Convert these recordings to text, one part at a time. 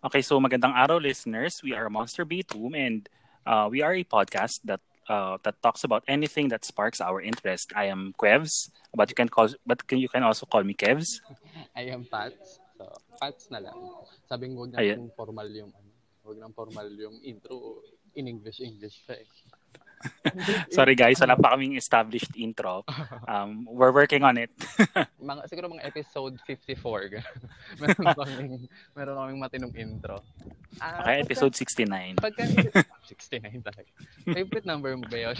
Okay, so magandang araw listeners. We are Monster Beat Room and uh, we are a podcast that uh, that talks about anything that sparks our interest. I am Quevs, but you can call but you can also call me Kevs. I am Pats. So, Pats na lang. Sabi ko wag na formal yung ano, wag nang formal yung intro in English English pa eh. Sorry guys, wala pa kaming established intro. Um, we're working on it. Mga siguro mga episode 54. ganun. meron kaming meron kaming matinong intro. Ah, Okay, pagka- episode 69. Pagka 69 talaga. Favorite number mo ba yun?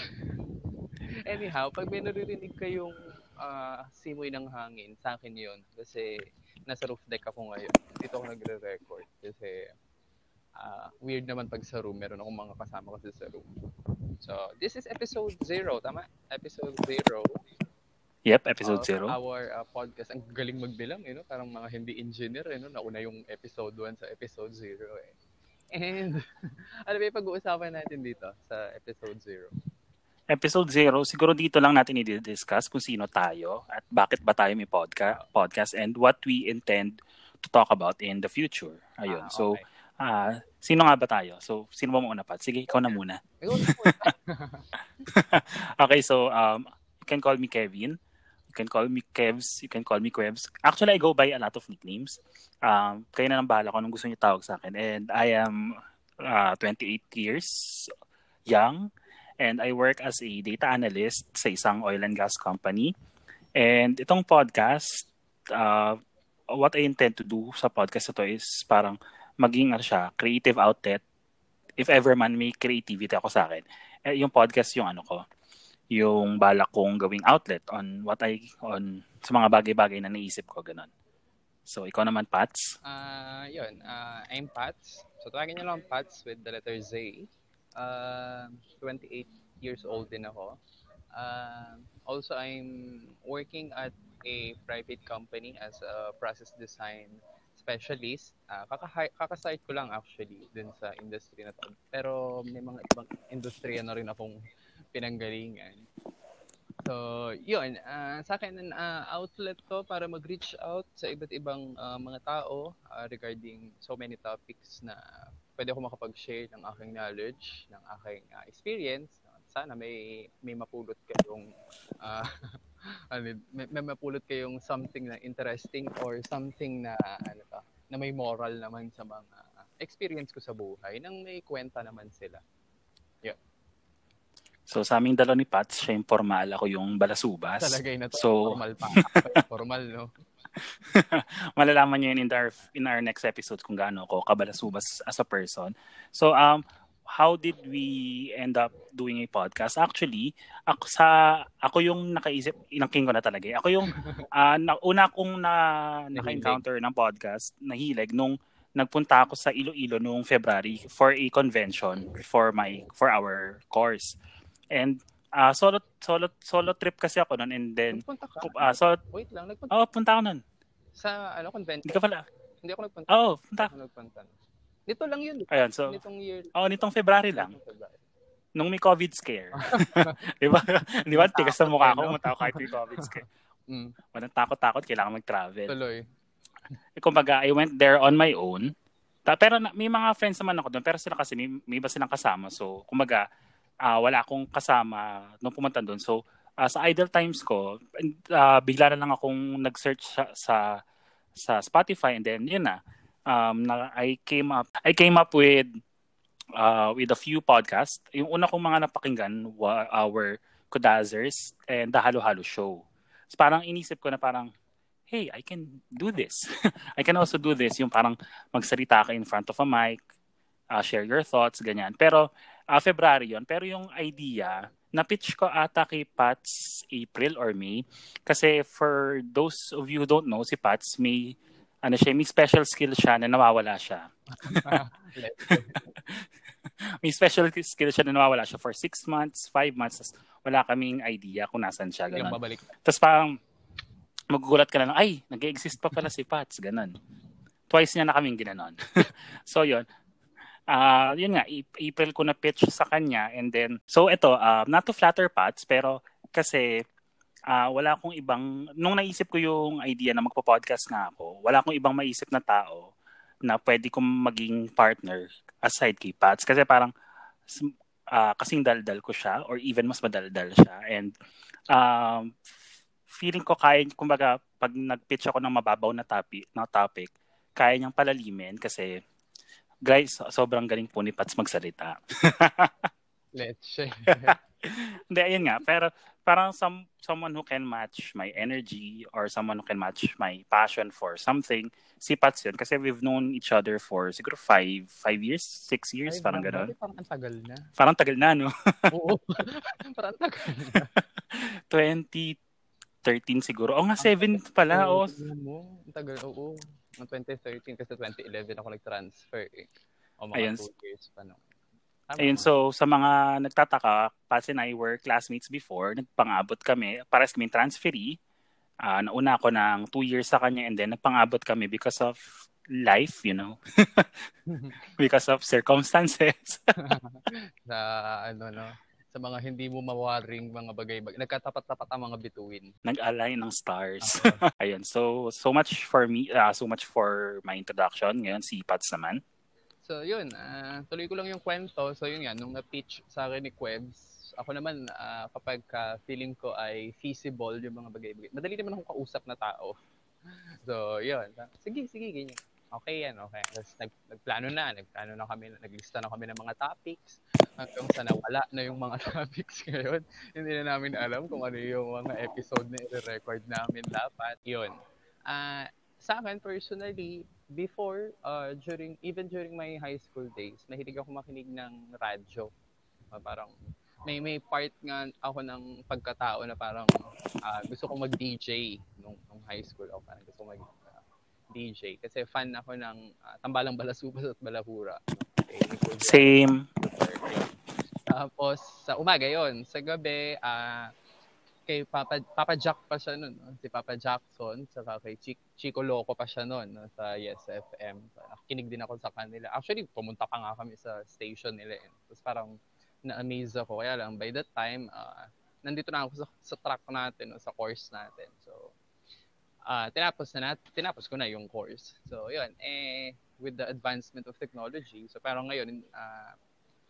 Anyhow, pag may naririnig kayong ah, simoy ng hangin, sa akin yun. Kasi nasa roof deck ako ngayon. Dito ako nagre-record. Kasi ah, weird naman pag sa room. Meron akong mga kasama kasi sa room. So, this is episode 0. Tama? Episode 0 Yep, episode of 0. our ah, podcast. Ang galing magbilang, eh, no? Parang mga hindi engineer, eh, no? Nauna yung episode 1 sa episode 0, eh. And, ano ba yung pag-uusapan natin dito sa episode 0? Episode 0, siguro dito lang natin i-discuss kung sino tayo at bakit ba tayo may podca- podcast and what we intend to talk about in the future. Ayun. Ah, So, okay. Ah, sino nga ba tayo? So, sino ba mauna pa? Sige, ikaw na muna. Muna. Okay, so um, you can call me Kevin. You can call me Kevs. You can call me Quebs. Actually, I go by a lot of nicknames. Um, kayo na lang bahala kung anong gusto niyo tawag sa akin. And I am uh, 28 years young. And I work as a data analyst sa isang oil and gas company. And itong podcast, uh, what I intend to do sa podcast na to is parang maging ano siya, creative outlet. If ever man may creativity ako sa akin. Eh, yung podcast yung ano ko, yung balak kong gawing outlet on what I, on sa mga bagay-bagay na naisip ko, ganun. So, ikaw naman, Pats. Ah, yun. ah, I'm Pats. So, tawagin niyo lang Pats with the letter Z. Uh, 28 years old din ako. Ah, also, I'm working at a private company as a process design specialist. Uh, kaka- kakasite ko lang actually dun sa industry na to. Pero may mga ibang industry na rin akong pinanggalingan. So, yun. ah, sa akin, ah, outlet to para mag-reach out sa iba't ibang ah, mga tao ah, regarding so many topics na pwede ako makapag-share ng aking knowledge, ng aking ah, experience. Sana may may mapulot kayong ah, ano, may, may mapulot kayong something na interesting or something na ano to, na may moral naman sa mga experience ko sa buhay nang may kwenta naman sila. So, sa aming dalawa ni Pats, siya yung formal, ako yung balasubas. Talagay na to. So- formal pa. Formal, no? Malalaman nyo yun in our, in our next episode kung gaano ako kabalasubas as a person. So, um, how did we end up doing a podcast? Actually, ako sa ako yung nakaisip, inangking ko na talaga. eh. Ako yung ah, na, una kong na naka-encounter ng podcast, nahilig nung nagpunta ako sa Iloilo noong February for a convention for my for our course. And ah, solo solo solo trip kasi ako noon and then Nagpunta ka? ah, so Wait lang, nagpunta oh, punta ako noon. sa ano convention? Hindi ka pala. Hindi ako nagpunta. Oo, oh, punta. Hindi ako nagpunta. Nito lang yun. Ayun, so, Nitong year. oh, nitong February lang, February. nung may COVID scare. di ba? Di ba? Tigas sa mukha ko, mataw kahit may COVID scare. Mm, Walang takot-takot, kailangan mag-travel. tuloy. Eh, kumbaga, I went there on my own. Ta- pero na, may mga friends naman ako doon, pero sila kasi may, may iba silang kasama. So, kumbaga, ah, wala akong kasama nung pumunta doon. So, ah, sa idle times ko, ah, bigla na lang akong nag-search sa, sa sa Spotify and then yun na um na, I came up I came up with uh with a few podcasts. Yung una kong mga napakinggan wa, our Kudazers and The Halo Halo Show. So, parang inisip ko na parang hey, I can do this. I can also do this. Yung parang magsalita ka in front of a mic, uh, share your thoughts, ganyan. Pero uh, February yon Pero yung idea, na-pitch ko ata kay Pats April or May. Kasi for those of you who don't know, si Pats may ano siya, may special skill siya na nawawala siya. may special skill siya na nawawala siya for six months, five months. wala kaming idea kung nasan siya. Yung Ganun. babalik. Tapos parang magugulat ka na ay, nag-exist pa pala si Pats. Ganun. Twice niya na kaming ginanon. so, yun. Ah, yun nga, April ko na pitch sa kanya and then so ito, uh, not to flatter Pats pero kasi ah, wala akong ibang nung naisip ko yung idea na magpo-podcast nga ako, wala akong ibang maisip na tao na pwede kong maging partner aside kay Pats. Kasi parang uh, kasing daldal ko siya or even mas madaldal siya. And um, feeling ko kaya, kumbaga, pag nag-pitch ako ng mababaw na topic, na topic kaya niyang palalimin kasi guys, sobrang galing po ni Pats magsalita. Let's share. Hindi, ayun nga. Pero parang some, someone who can match my energy or someone who can match my passion for something, si Pats yun. Kasi we've known each other for siguro five, five years, six years, Ay, parang gano'n. Parang ang tagal na. Parang tagal na, no? Oo. parang tagal na. 2013 siguro. O oh, nga, 7 pala. Oo, oh. mo. Ang tagal, oo. Ng 2013 kasi 2011 ako nag-transfer eh. O mga Ayun. 2 years pa no. Ayun, so sa mga nagtataka, Pats and I were classmates before. Nagpangabot kami. Pares kami transferee. Uh, nauna ako ng two years sa kanya and then nagpangabot kami because of life, you know. because of circumstances. sa ano no, sa mga hindi mo mawaring mga bagay-bagay. Nagkatapat-tapat ang mga bituin. Nag-align ng stars. Okay. Ayun, so so much for me, uh, so much for my introduction. Ngayon si Pats naman. So, yun. Uh, tuloy ko lang yung kwento. So, yun nga, nung na-pitch sa akin ni Quebs, ako naman, uh, kapag ka feeling ko ay feasible yung mga bagay-bagay, madali naman akong kausap na tao. So, yun. Sige, sige, ganyan. Okay yan, okay. Tapos nag, nagplano na, nagplano na kami, naglista na kami ng mga topics. Hanggang sa nawala na yung mga topics ngayon. Hindi na namin alam kung ano yung mga episode na i-record namin dapat. Yun. Uh, sa akin, personally, before, uh, during, even during my high school days, nahilig ako makinig ng radyo. Uh, parang, may may part nga ako ng pagkatao na parang uh, gusto kong mag-DJ nung, nung high school. O parang gusto mag uh, DJ. Kasi fan ako ng uh, Tambalang Balasubas at Balahura. Okay, Same. Tapos, sa umaga yon Sa gabi, uh, kay Papa, Papa Jack pa siya noon, no? si Papa Jackson, saka kay Chico Loco pa siya noon no? sa Yes FM. Kinig din ako sa kanila. Actually, pumunta pa nga kami sa station nila. Eh. Tapos parang na-amaze ako. Kaya lang, by that time, uh, nandito na ako sa, sa track natin, no? sa course natin. So, uh, tinapos na nat tinapos ko na yung course. So, yun. Eh, with the advancement of technology, so parang ngayon, uh,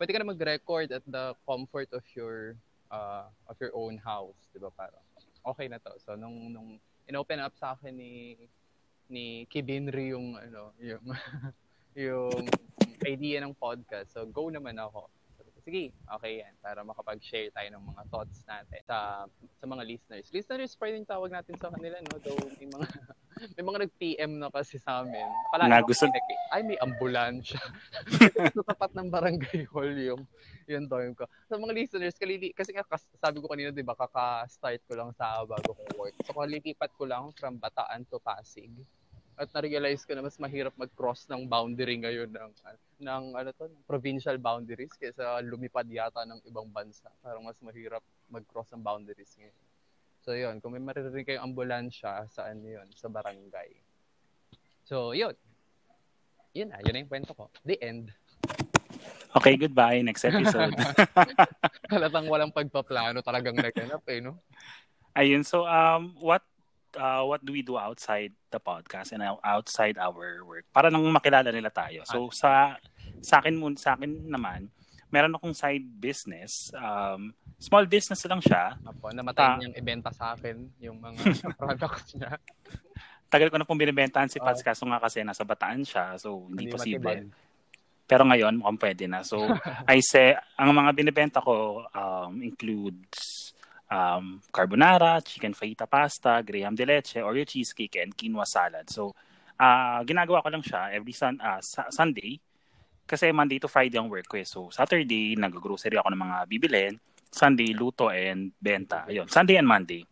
pwede ka na mag-record at the comfort of your uh, of your own house, 'di ba? Parang okay na 'to. So nung nung inopen up sa akin ni ni Kibinri yung ano, yung yung idea ng podcast. So go naman ako sige, okay yan. Para makapag-share tayo ng mga thoughts natin sa sa mga listeners. Listeners pa rin tawag natin sa kanila, no? Though may mga may mga nag-PM na kasi sa amin. Pala na gusto... ay, may ambulansya. sa tapat ng barangay hall yung yung dorm ko. Sa mga listeners, kalili, kasi nga sabi ko kanina, di ba, kaka-start ko lang sa bago kong work. So, kalilipat ko lang from Bataan to Pasig at na-realize ko na mas mahirap mag-cross ng boundary ngayon ng ng ano to, ng provincial boundaries kaysa lumipad yata ng ibang bansa. Parang mas mahirap mag-cross ng boundaries ngayon. So yun, kung may maririnig kayong ambulansya, saan yun? Sa barangay. So yun. Yun na, yun na yung kwento ko. The end. Okay, goodbye. Next episode. Halatang walang pagpaplano talagang naganap eh, no? Ayun, so um, what uh, what do we do outside the podcast and outside our work para nang makilala nila tayo. So sa sa akin mun sa akin naman, meron akong side business. Um, small business lang siya. Apo, namatay uh, niyang ibenta sa akin yung mga products niya. Tagal ko na pong binibentahan si Pats, uh, kaso nga kasi nasa Bataan siya, so hindi, hindi posible. Matibay. Pero ngayon, mukhang pwede na. So, I say, ang mga binibenta ko um, includes um, carbonara, chicken fajita pasta, graham de leche, Oreo cheesecake, and quinoa salad. So, uh, ginagawa ko lang siya every sun, uh, Sunday kasi Monday to Friday ang work ko eh. So, Saturday, nag-grocery ako ng mga bibilin. Sunday, luto and benta. Ayun, Sunday and Monday.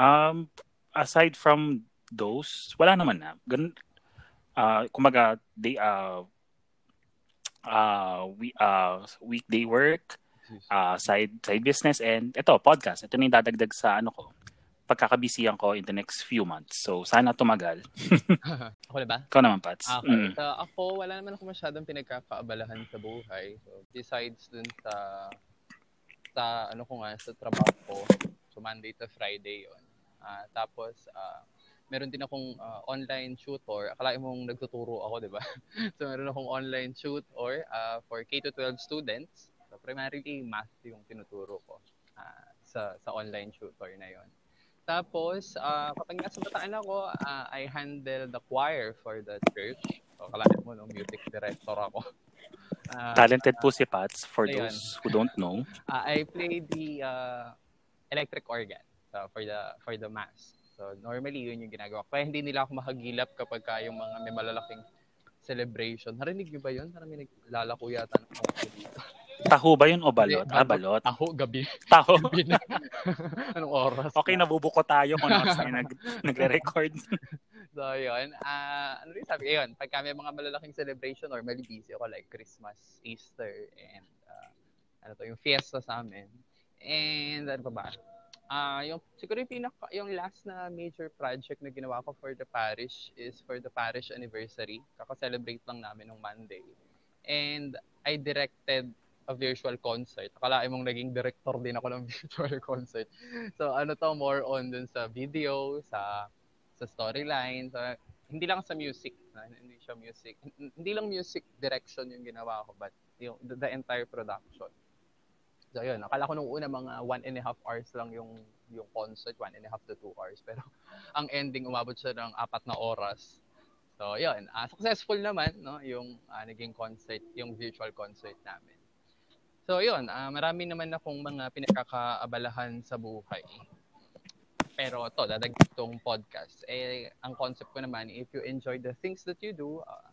Um, aside from those, wala naman na. Gan, uh, kumaga, they, uh, uh, we, uh, weekday work, uh, side side business and ito podcast. Ito na yung dadagdag sa ano ko pagkakabisiyan ko in the next few months. So, sana tumagal. ako na ba? Ikaw naman, Pats. Okay. Mm. So, ako, wala naman ako masyadong pinagkakaabalahan sa buhay. So, besides dun sa sa ano ko nga, sa trabaho ko. So, Monday to Friday yon uh, Tapos, uh, meron din akong uh, online tutor. Akalain mong nagtuturo ako, di ba? so, meron akong online tutor uh, for K-12 students. So, primarily, math yung tinuturo ko uh, sa, sa online tutor na yon. Tapos, uh, kapag nasa bataan ako, uh, I handle the choir for the church. So, kalahin mo, no, music director ako. Uh, Talented po si Pats, for ayun. those who don't know. Uh, I play the uh, electric organ so, for the for the mass. So, normally, yun yung ginagawa. Kaya hindi nila ako makagilap kapag ka yung mga may malalaking celebration. Narinig niyo ba yun? Parang may naglalako yata ng dito. Taho ba yun o balot? ah, balot. Taho, gabi. Taho. gabi na. Anong oras? Okay, na? nabubuko tayo kung ano tayo nag, nagre-record. so, yun. Uh, ano rin sabi? Ayun, pag kami mga malalaking celebration, normally busy ako like Christmas, Easter, and uh, ano to, yung fiesta sa amin. And ano pa ba? Ah, uh, yung siguro yung pinaka yung last na major project na ginawa ko for the parish is for the parish anniversary. Kaka-celebrate lang namin nung Monday. And I directed a virtual concert. Akalain mong naging director din ako ng virtual concert. So ano to, more on dun sa video, sa sa storyline, so, hindi lang sa music, hindi siya music. Hindi lang music direction yung ginawa ko, but yung the, the entire production. So yun, akala ko nung una mga one and a half hours lang yung yung concert, one and a half to two hours. Pero ang ending umabot siya ng apat na oras. So yun, uh, successful naman no yung uh, naging concert, yung virtual concert namin. So, yun. Uh, marami naman akong mga pinagkakaabalahan sa buhay. Pero to, dadagdag tong podcast. Eh, ang concept ko naman, if you enjoy the things that you do, uh,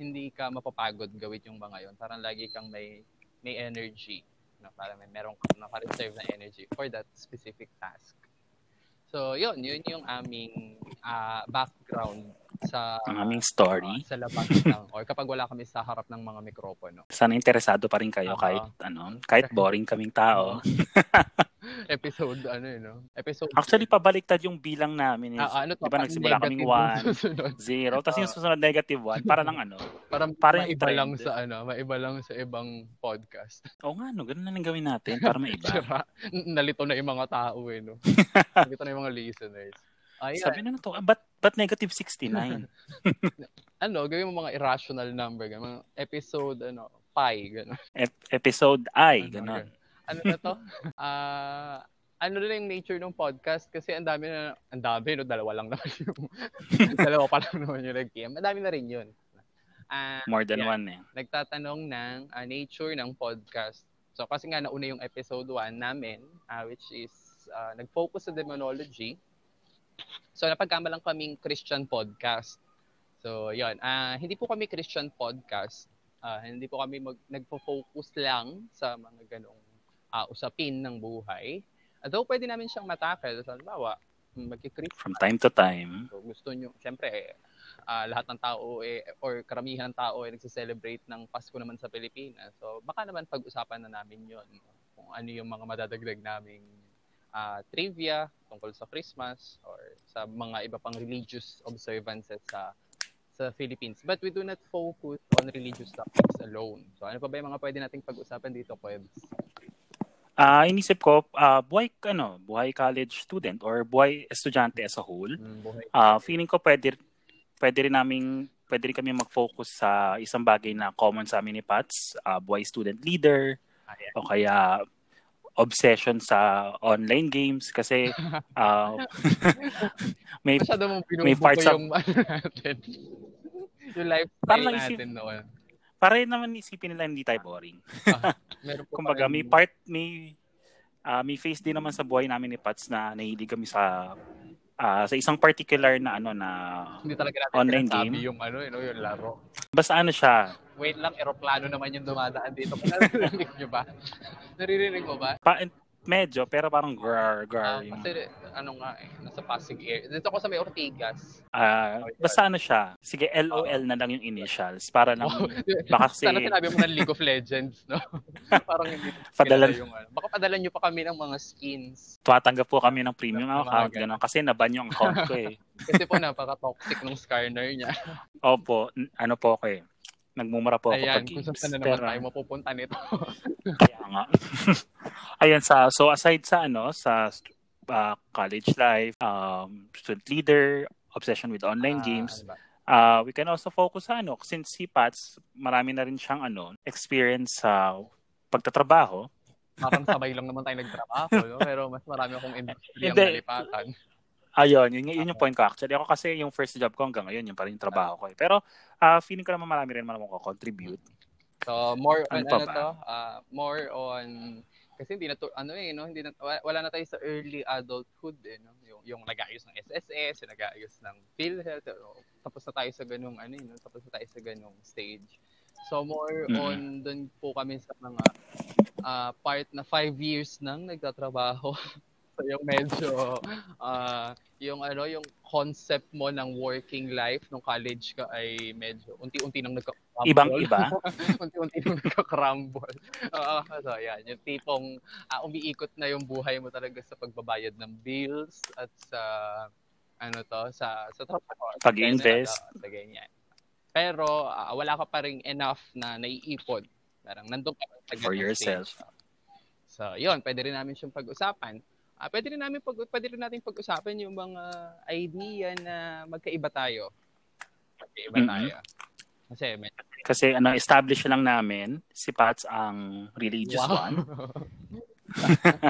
hindi ka mapapagod gawin yung mga yon. Parang lagi kang may may energy. No? Parang may meron kang naka-reserve na energy for that specific task. So, yun. Yun yung aming uh, background sa ang aming story uh, sa labas lang or kapag wala kami sa harap ng mga mikropono. Sana interesado pa rin kayo uh-huh. kahit ano, kahit boring kaming tao. episode ano yun, no? Episode Actually pabaliktad yung bilang namin. Is, uh, ano to, 'di ba nagsimula kaming 1, 0, tapos uh, yung susunod negative 1 para lang ano. Parang para maiba lang sa ano, maiba lang sa ibang podcast. Oo nga no, ganun na lang gawin natin para maiba. Nalito na yung mga tao eh, no. Nalito na yung mga listeners. Ay, Sabi na na to, ah, ba't, ba't negative 69? ano, gawin mo mga irrational number, mga episode, ano, pi, gano'n. Ep- episode I, ano, gano'n. Ano na to? Ah, uh, ano rin yung nature ng podcast kasi ang dami na, ang dami, no, dalawa lang naman yung, dalawa pa lang naman yung nag-PM. Madami na rin yun. Uh, More than yan, one eh. Nagtatanong ng uh, nature ng podcast. So kasi nga nauna yung episode 1 namin, uh, which is uh, nag-focus sa demonology. So napagkamalang kaming Christian podcast. So yun, uh, hindi po kami Christian podcast. Uh, hindi po kami mag, nagfo-focus lang sa mga ganong uh, usapin ng buhay. Although pwede namin siyang matakal. So, halimbawa, magki-Christmas. From time to time. So, gusto nyo, syempre, eh, uh, lahat ng tao eh, or karamihan ng tao ay eh, nagse-celebrate ng Pasko naman sa Pilipinas. So, baka naman pag-usapan na namin yon kung ano yung mga madadagdag naming uh, trivia tungkol sa Christmas or sa mga iba pang religious observances sa sa Philippines. But we do not focus on religious topics alone. So ano pa ba yung mga pwede nating pag-usapan dito, Kwebs? Ah, uh, inisip ko uh, buhay ano, buhay college student or buhay estudyante as a whole. Mm, uh, feeling ko pwede pwede rin naming pwede rin kami mag-focus sa isang bagay na common sa amin ni Pats, uh, buhay student leader ah, yeah. o kaya obsession sa online games kasi uh, may may parts of yung, ano natin. yung lifestyle natin isip, noon. Para naman isipin nila hindi tayo boring. uh, Kumbaga may part may uh, may face din naman sa buhay namin ni Pats na nahilig kami sa uh, sa isang particular na ano na hindi talaga natin online game yung ano you know, yung laro. Basta ano siya, Wait lang, eroplano naman yung dumadaan dito. Naririnig nyo ba? Naririnig mo ba? Pa, medyo, pero parang grar, grar. Uh, kasi ano nga eh, nasa Pasig area. Dito ako sa may Ortigas. Ah, uh, basta ano siya. Sige, LOL uh, na lang yung initials para lang oh, baka kasi Sana sinabi mo ng League of Legends, no? parang hindi padala yung ano. Baka padala niyo pa kami ng mga skins. Tumatanggap po kami ng premium account ganun kasi naban yung account ko eh. kasi po napaka-toxic ng Skarner niya. Opo, ano po ako eh nagmumura po ako Ayan, pag games. kung saan na naman tayo mapupunta nito. kaya nga. Ayan, sa, so aside sa ano, sa uh, college life, um, student leader, obsession with online Ah, games. ano ba? Uh, we can also focus sa ano, since si Pats, marami na rin siyang ano, experience sa pagtatrabaho. Parang sabay lang naman tayo nagtrabaho, no? pero mas marami akong industriya Hindi. malipatan. Ayun, yun, yun yung point ko actually. Ako kasi yung first job ko hanggang ngayon, yung pa rin yung trabaho ko. Eh. Pero uh, feeling ko naman marami rin naman ako contribute. So, more on Ano ano, to? ah, more on kasi hindi na to, ano eh, no? Hindi na, wa- wala na tayo sa early adulthood eh, no? Yung, yung nag-aayos ng SSS, yung nag-aayos ng PhilHealth, oh, tapos na tayo sa ganung ano, eh, no? tapos na tayo sa ganung stage. So, more Mm. on dun po kami sa mga ah, part na five years nang nagtatrabaho. so, yung medyo, ah, yung ano, yung concept mo ng working life nung college ka ay medyo unti-unti nang nagka Ibang-iba. unti-unti nang nagka-crumble. Oo, so yan, yung tipong ah, umiikot na yung buhay mo talaga sa pagbabayad ng bills at sa ano to, sa sa trabaho. ganyan, Sa ganyan. Pero ah, wala ka pa rin enough na naiipon. Parang nandun ka pa sa For yourself. stage. So, yun, pwede rin namin siyang pag-usapan. Ah, pwede rin namin pag pwede rin natin pag-usapan yung mga idea na magkaiba tayo. Magkaiba Mhm. tayo. Kasi may Kasi ano, establish lang namin, si Pats ang religious one,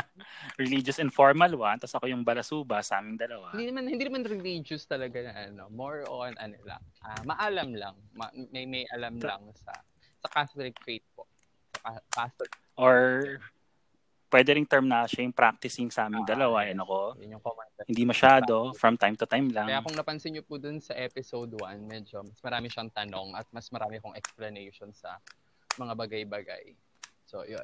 religious and formal one, tapos ako yung balasuba sa aming dalawa. hindi naman hindi naman religious talaga na ano, more on ano lang. Ah, maalam lang. Ma- may may alam lang sa sa Catholic faith po. Sa ca- Catholic. Or pwede ring term na siya yung practicing sa aming Ah, dalawa. yes. And ako, Yun yung common sense. hindi masyado, from time to time lang. Kaya kung napansin niyo po dun sa episode 1, medyo mas marami siyang tanong at mas marami akong explanation sa mga bagay-bagay. So, yun.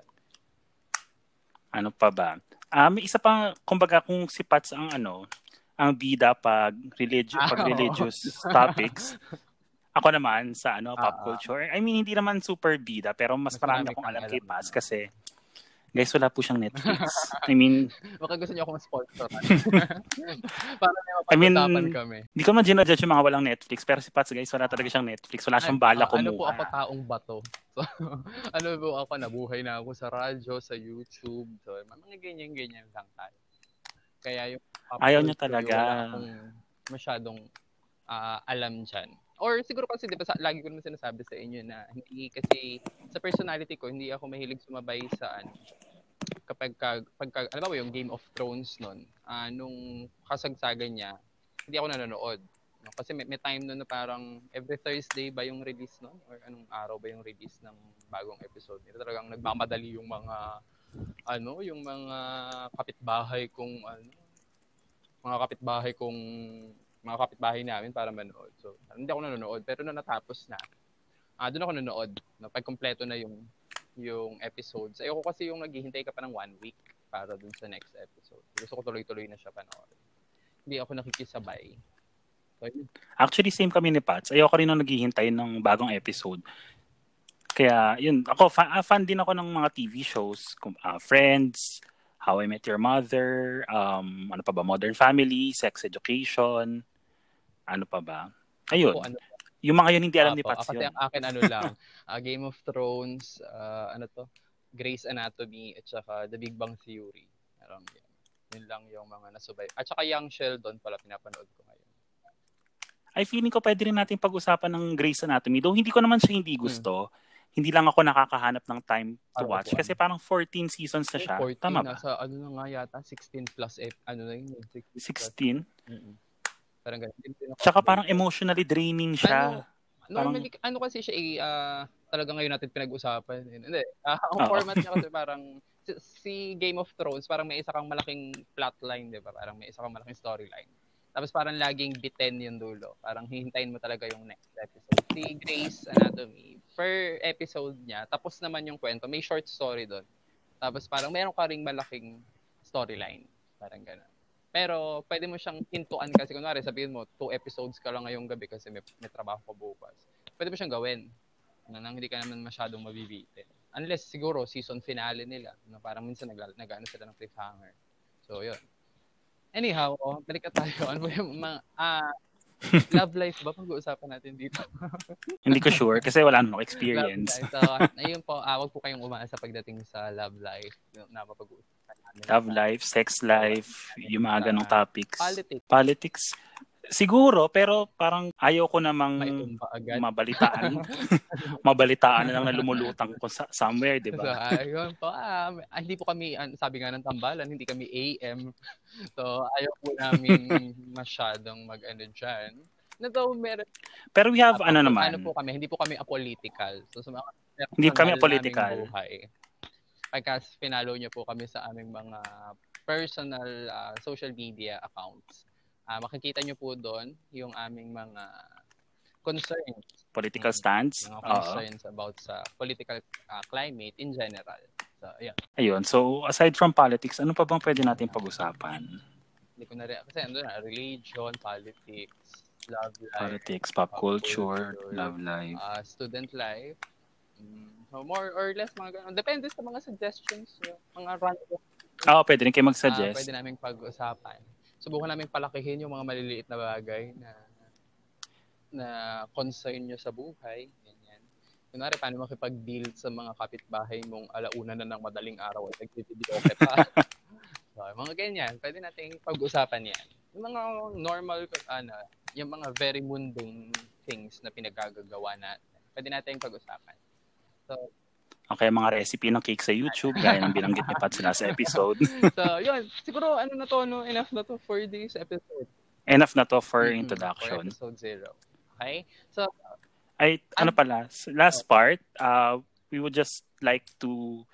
Ano pa ba? Ah, may isa pa, kumbaga kung si Pats ang ano, ang bida pag, religi- Ah, pag religious topics. Ako naman sa ano pop Ah, ah. culture. I mean, hindi naman super bida, pero mas, Mas marami akong alam kay. Pats kasi guys, wala po siyang Netflix. I mean, Baka gusto niyo akong sponsor. Para I may mean, mapag-usapan kami. Hindi ko man ginajudge yung mga walang Netflix, pero si Pats, guys, wala talaga siyang Netflix. Wala siyang bala Ah, Ano po kumuha. ako taong bato? So, ano po ako, nabuhay na ako sa radyo, sa YouTube. So, mga ganyan-ganyan lang tayo. Kaya yung Ayaw niya talaga. Akong masyadong ah, alam dyan. Or siguro kasi, di ba, sa, lagi ko naman sinasabi sa inyo na hindi kasi sa personality ko, hindi ako mahilig sumabay sa ano, kapag ka, pagka, alam mo yung Game of Thrones nun, ah, nung kasagsagan niya, hindi ako nanonood. No? Kasi may, may time nun na parang every Thursday ba yung release nun? Or anong araw ba yung release ng bagong episode? Ito talagang nagmamadali yung mga, ano, yung mga kapitbahay kong, ano, mga kapitbahay kong, mga kapitbahay namin para manood. So, hindi ako nanonood. Pero nung natapos na, ah doon ako nanonood. No? Pag kompleto na yung yung episodes. Ayoko kasi yung naghihintay ka pa ng one week para dun sa next episode. Gusto ko tuloy-tuloy na siya panoorin. Hindi ako nakikisabay. So. Actually, same kami ni Pats. Ayoko rin nung naghihintay ng bagong episode. Kaya, yun. Ako, fa- ah, fan din ako ng mga TV shows. Ah, Friends, How I Met Your Mother, um, ano pa ba, Modern Family, Sex Education, ano pa ba? Ayun. Ako, ano, Yung mga yun, hindi alam ni Apo, Pats Kasi yun. ang akin ano lang, ah, Game of Thrones, ah, ano to, Grey's Anatomy, at saka The Big Bang Theory. Parang yun. Yun lang yung mga nasubay. At saka Young Sheldon pala pinapanood ko ngayon. Ay, feeling ko pwede rin natin pag-usapan ng Grey's Anatomy. Though hindi ko naman siya hindi gusto. Hindi lang ako nakakahanap ng time to Para watch. upuan. Kasi parang 14 seasons na siya. 14, Tama ba? nasa ano na nga yata, 16 plus, ano na yun, 16 plus. 16? Mm-mm. Parang ganun. Na- parang emotionally draining siya. Normally, ano kasi siya, eh, ah, talaga ngayon natin pinag-usapan. Hindi, ah, ang format niya kasi parang, si, Game of Thrones, parang may isa kang malaking plotline, di ba? Parang may isa kang malaking storyline. Tapos parang laging biten yung dulo. Parang hihintayin mo talaga yung next episode. Si Grey's Anatomy, per episode niya, tapos naman yung kwento, may short story doon. Tapos parang meron ka ring malaking storyline. Parang gano'n. Pero pwede mo siyang hintuan kasi kunwari sabihin mo two episodes ka lang ngayong gabi kasi may, may trabaho ka bukas. Pwede mo siyang gawin na nang hindi ka naman masyadong mabibitin. Unless siguro season finale nila na parang minsan nag nag-ano sila ng cliffhanger. So yun. Anyhow, oh, balik tayo. Ano ba yung mga ah love life ba pag-uusapan natin dito? Hindi ko sure kasi wala nang Love experience. life. So, ayun po, ah, wag po kayong umaasa pagdating sa love life na mapag-uusapan namin. Love life, sex life, yung mga ganong topics. Politics. Politics. Siguro, pero parang ayaw ko namang mabalitaan. mabalitaan na lang na lumulutang ko sa somewhere, di So, ba? ayun po. Ah, ah, hindi po kami, an- sabi nga ng tambalan, hindi kami AM. So, ayaw po namin masyadong mag-ano dyan. Na though, meron, Pero we have ah, ano naman, Ano po kami, hindi po kami apolitical. So, mga Hindi kami apolitical. buhay, pagka pinalo niyo po kami sa aming mga personal ah, social media accounts, ah, makikita niyo po doon yung aming mga concerns political stance. mga concerns about sa political uh, climate in general. So, ayun. Ayun. So, aside from politics, ano pa bang pwede natin pag-usapan? Hindi ko na rin, kasi ano na, religion, politics, love life, Politics, pop Pop culture, culture. love life. uh, student life. Mm, so more or less, mga ganun. Depende sa mga suggestions nyo, mga random Oo, pwede rin kayo mag-suggest. pwede namin pag-usapan. Subukan namin palakihin yung mga maliliit na bagay na na concern nyo sa buhay. Ganyan. Kunwari, paano makipag-deal sa mga kapitbahay mong alauna na ng madaling araw at nagtitidyoke pa. so, mga ganyan. Pwede nating pag-usapan yan. Yung mga normal, ano, yung mga very mundane things na pinagagagawa natin. Pwede nating pag-usapan. So, Okay, mga recipe ng cake sa YouTube, gaya ng binanggit ni Pat sa episode. so yun. Siguro, ano na to, no? Enough na to for this episode. Enough na to for Mm-mm, introduction. For episode zero. Okay? So, Ay, ano pala, last part, uh, we would just like to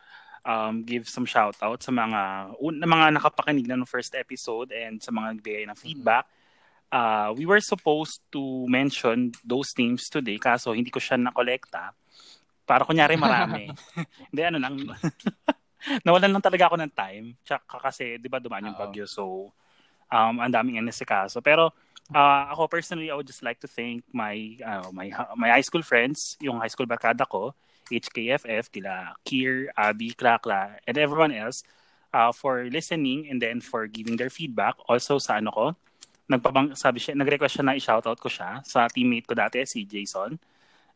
um, give some shout out sa mga un- mga nakapakinig na ng first episode and sa mga nagbigay ng feedback. Uh, we were supposed to mention those names today kaso hindi ko siya nakolekta. Para kunyari marami. hindi, ano lang. nawalan lang talaga ako ng time. Tsaka kasi, di ba, dumaan yung bagyo. So, um, ang daming kaso. Pero, uh, ako personally, I would just like to thank my, uh, my, my high school friends, yung high school barkada ko, HKFF, kila Kier, Abby, Klakla, and everyone else uh, for listening and then for giving their feedback. Also sa ano ko, nagpabang, sabi siya, nag-request siya na i-shoutout ko siya sa teammate ko dati, si Jason.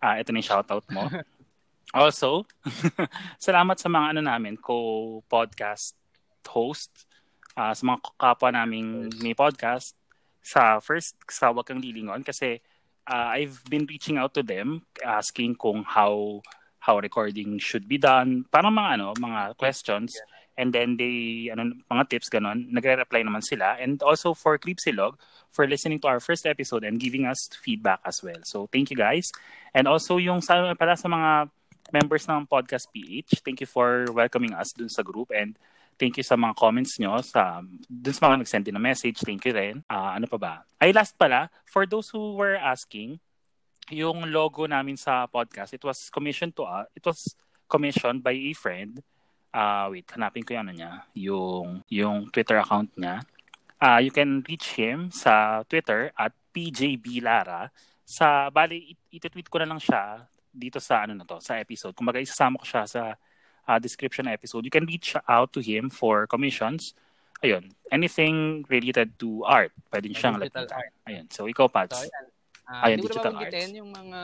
Ah, ito na yung shoutout mo. Also, salamat sa mga ano namin, co-podcast host, ah, sa mga kapwa naming may podcast. Sa first, sa Wag Kang Lilingon kasi ah, I've been reaching out to them asking kung how how recording should be done. Parang mga ano, mga questions. And then they, ano, mga tips, ganon. Nagre-reply naman sila. And also for Clipsilog, for listening to our first episode and giving us feedback as well. So thank you guys. And also yung sa, para sa mga members ng Podcast PH, thank you for welcoming us dun sa group and thank you sa mga comments nyo sa dun sa mga nag-send din ng message. Thank you rin. Ah, ano pa ba? Ay, last pala, for those who were asking, yung logo namin sa podcast, it was commissioned to us, it was commissioned by a friend. Ah, wait, hanapin ko yung ano niya, yung yung Twitter account niya. Ah, you can reach him sa Twitter at PJBlara. Sa bali it- iti-tweet ko na lang siya dito sa ano na to, sa episode. Kumbaga isasama ko siya sa ah, description episode. You can reach out to him for commissions. Ayun, anything related to art, pwede niyo siyang digital lapitan. art. Ayun, so ikaw, So, Pats. Ah, Ayan, hindi ko digital na babanggitin yung mga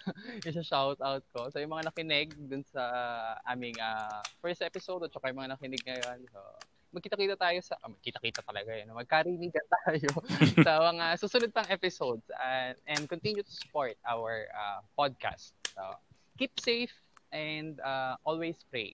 isa-shout out ko. So, yung mga nakinig dun sa aming ah, first episode at saka yung mga nakinig ngayon. So, magkita-kita tayo sa... Ah, magkita-kita talaga yun. Magkarinigan tayo sa mga susunod pang episodes and, and continue to support our ah, podcast. So, keep safe and ah, always pray.